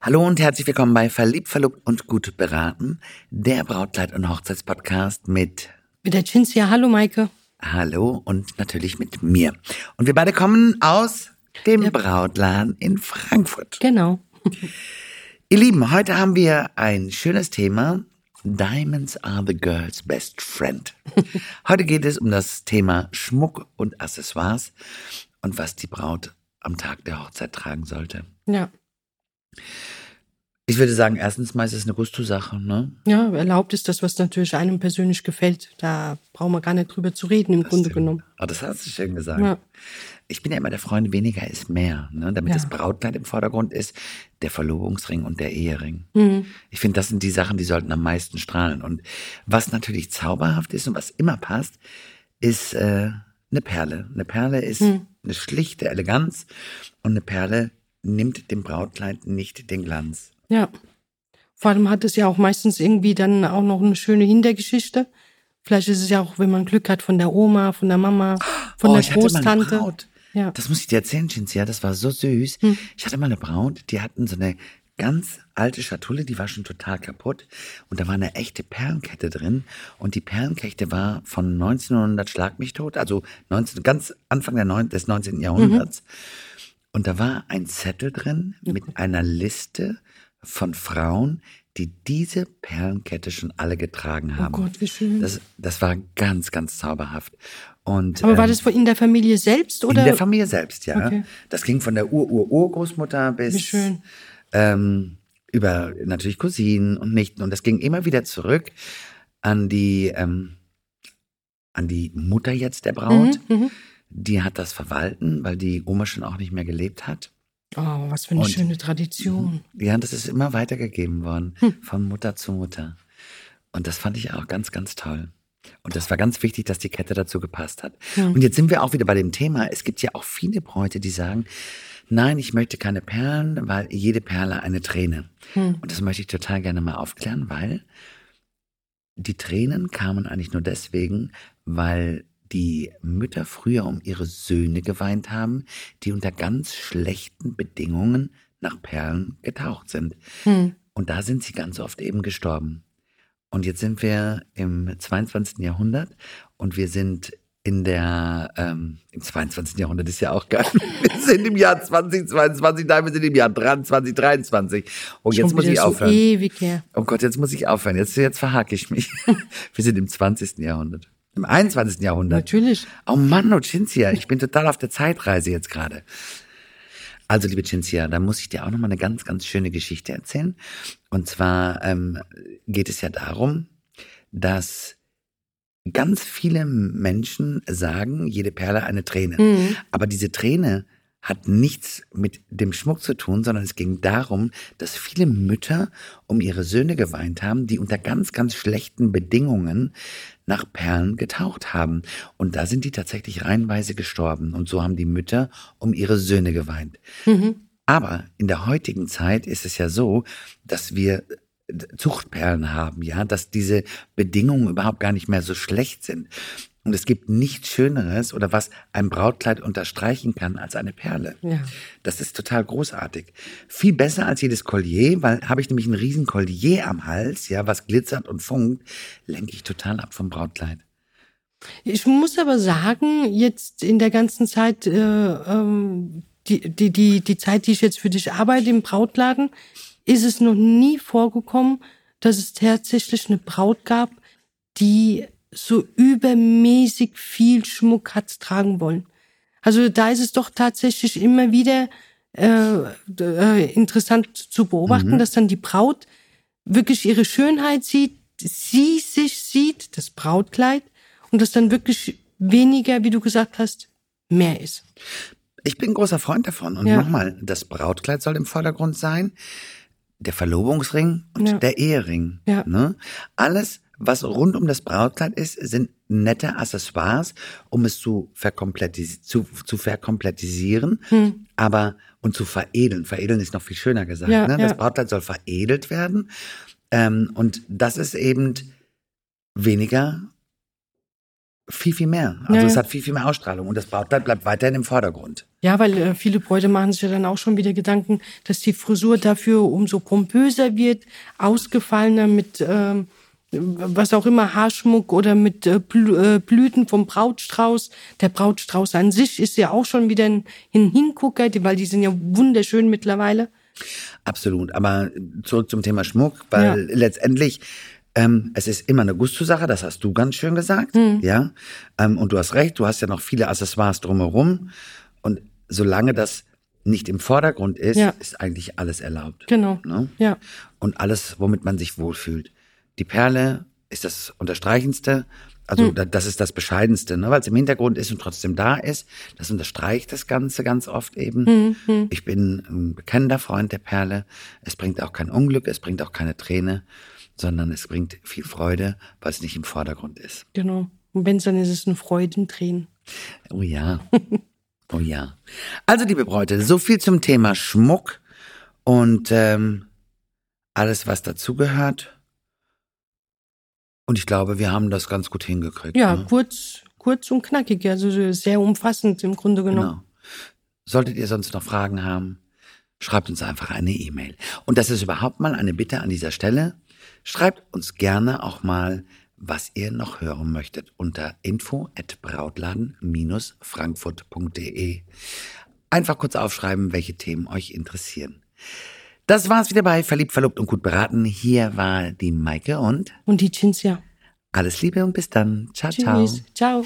Hallo und herzlich willkommen bei Verliebt, Verlobt und Gut beraten, der Brautkleid- und Hochzeitspodcast mit Mit der Cinzia. Hallo, Maike. Hallo und natürlich mit mir. Und wir beide kommen aus dem Ja. Brautladen in Frankfurt. Genau. Ihr Lieben, heute haben wir ein schönes Thema. Diamonds are the girl's best friend. Heute geht es um das Thema Schmuck und Accessoires und was die Braut am Tag der Hochzeit tragen sollte. Ja. Ich würde sagen, erstens mal ist es eine Gusto-Sache, ne? Ja, erlaubt ist das, was natürlich einem persönlich gefällt. Da brauchen wir gar nicht drüber zu reden, im Grunde genommen. Oh, das hast du schön gesagt. Ja. Ich bin ja immer der Freund, weniger ist mehr. Ne? Damit Ja. das Brautkleid im Vordergrund ist, der Verlobungsring und der Ehering. Mhm. Ich finde, das sind die Sachen, die sollten am meisten strahlen. Und was natürlich zauberhaft ist und was immer passt, ist äh, eine Perle. Eine Perle ist Hm. eine schlichte Eleganz und eine Perle nimmt dem Brautkleid nicht den Glanz. Ja. Vor allem hat es ja auch meistens irgendwie dann auch noch eine schöne Hintergeschichte. Vielleicht ist es ja auch, wenn man Glück hat, von der Oma, von der Mama, von Oh, der ich hatte mal eine Großtante. Braut. Ja. Das muss ich dir erzählen, Cinzia, das war so süß. Hm. Ich hatte mal eine Braut, die hatten so eine ganz alte Schatulle, die war schon total kaputt. Und da war eine echte Perlenkette drin. Und die Perlenkette war von 1900 Schlag mich tot, also 19, ganz Anfang der neun, des 19. Jahrhunderts. Und da war ein Zettel drin mit einer Liste von Frauen, die diese Perlenkette schon alle getragen Oh haben. Gott, wie schön. Das, das war ganz, ganz zauberhaft. Und, Aber war ähm, das von in der Familie selbst oder? in der Familie selbst, ja. Okay. Das ging von der Ur-Ur-Urgroßmutter bis Wie schön. Ähm, über natürlich Cousinen und Nichten. Und das ging immer wieder zurück an die, ähm, an die Mutter jetzt der Braut. Mhm, mhm. Die hat das verwalten, weil die Oma schon auch nicht mehr gelebt hat. Oh, was für eine Und- schöne Tradition. Ja, und das ist immer weitergegeben worden, Hm. von Mutter zu Mutter. Und das fand ich auch ganz, ganz toll. Und das war ganz wichtig, dass die Kette dazu gepasst hat. Hm. Und jetzt sind wir auch wieder bei dem Thema. Es gibt ja auch viele Bräute, die sagen, nein, ich möchte keine Perlen, weil jede Perle eine Träne. Hm. Und das möchte ich total gerne mal aufklären, weil die Tränen kamen eigentlich nur deswegen, weil die Mütter früher um ihre Söhne geweint haben, die unter ganz schlechten Bedingungen nach Perlen getaucht sind. Hm. Und da sind sie ganz oft eben gestorben. Und jetzt sind wir im 22. Jahrhundert und wir sind in der, ähm, im 22. Jahrhundert ist ja auch geil. Wir sind im Jahr 2022, nein, wir sind im Jahr 2023. Und jetzt muss ich so aufhören. ewig her. Oh Gott, jetzt muss ich aufhören. Jetzt, jetzt verhake ich mich. wir sind im 20. Jahrhundert. Im 21. Jahrhundert. Natürlich. Oh Mann, oh Cinzia, ich bin total auf der Zeitreise jetzt gerade. Also, liebe Cinzia, da muss ich dir auch noch mal eine ganz, ganz schöne Geschichte erzählen. Und zwar ähm, geht es ja darum, dass ganz viele Menschen sagen, jede Perle eine Träne. Mhm. Aber diese Träne hat nichts mit dem Schmuck zu tun, sondern es ging darum, dass viele Mütter um ihre Söhne geweint haben, die unter ganz, ganz schlechten Bedingungen nach Perlen getaucht haben. Und da sind die tatsächlich reihenweise gestorben. Und so haben die Mütter um ihre Söhne geweint. Mhm. Aber in der heutigen Zeit ist es ja so, dass wir Zuchtperlen haben, ja, dass diese Bedingungen überhaupt gar nicht mehr so schlecht sind. Und es gibt nichts Schöneres oder was ein Brautkleid unterstreichen kann als eine Perle. Ja. Das ist total großartig. Viel besser als jedes Collier, weil habe ich nämlich ein riesen Collier am Hals, ja, was glitzert und funkt, lenke ich total ab vom Brautkleid. Ich muss aber sagen, jetzt in der ganzen Zeit, äh, ähm, die, die, die, die Zeit, die ich jetzt für dich arbeite im Brautladen, ist es noch nie vorgekommen, dass es tatsächlich eine Braut gab, die so übermäßig viel Schmuck hat tragen wollen. Also da ist es doch tatsächlich immer wieder äh, äh, interessant zu beobachten, Mhm. dass dann die Braut wirklich ihre Schönheit sieht, sie sich sieht, das Brautkleid, und dass dann wirklich weniger, wie du gesagt hast, mehr ist. Ich bin ein großer Freund davon. Und Ja. nochmal, das Brautkleid soll im Vordergrund sein, der Verlobungsring und Ja. der Ehering. Ja. Ne? Alles, was rund um das Brautkleid ist, sind nette Accessoires, um es zu, verkomplettis zu, zu verkomplettisieren, Hm. aber und zu veredeln. Veredeln ist noch viel schöner gesagt. Ja, ne? Das ja. Brautkleid soll veredelt werden. Ähm, und das ist eben weniger viel, viel mehr. Also Ja, es hat viel, viel mehr Ausstrahlung und das Brautkleid bleibt weiterhin im Vordergrund. Ja, weil äh, viele Bräute machen sich ja dann auch schon wieder Gedanken, dass die Frisur dafür umso pompöser wird, ausgefallener mit ähm, was auch immer, Haarschmuck oder mit äh, äh, Blüten vom Brautstrauß. Der Brautstrauß an sich ist ja auch schon wieder ein, Hingucker, weil die sind ja wunderschön mittlerweile. Absolut. Aber zurück zum Thema Schmuck, weil letztendlich ähm, es ist immer eine Gusto-Sache, das hast du ganz schön gesagt, Hm. ja. Ähm, und du hast recht, du hast ja noch viele Accessoires drumherum. Und solange das nicht im Vordergrund ist, Ja. ist eigentlich alles erlaubt. Genau. Ne? Ja. Und alles, womit man sich wohlfühlt. Die Perle ist das Unterstreichendste, also da- das ist das Bescheidenste, ne? weil es im Hintergrund ist und trotzdem da ist. Das unterstreicht das Ganze ganz oft eben. Ich bin ein bekennender Freund der Perle. Es bringt auch kein Unglück, es bringt auch keine Träne, sondern es bringt viel Freude, weil es nicht im Vordergrund ist. Genau. Und wenn dann ist es ein Freudentränen. Oh ja. Oh ja. Also, liebe Bräute, so viel zum Thema Schmuck und ähm, alles, was dazugehört. Und ich glaube, wir haben das ganz gut hingekriegt. Ja, ne? kurz, kurz und knackig, also so sehr umfassend im Grunde genommen. Genau. Solltet ihr sonst noch Fragen haben, schreibt uns einfach eine E-Mail. Und das ist überhaupt mal eine Bitte an dieser Stelle. Schreibt uns gerne auch mal, was ihr noch hören möchtet unter info at brautladen-frankfurt.de. Einfach kurz aufschreiben, welche Themen euch interessieren. Das war's wieder bei Verliebt, Verlobt und Gut beraten. Hier war die Maike und Und die Cinzia. alles Liebe und bis dann. Ciao, ciao. Tschüss. Ciao.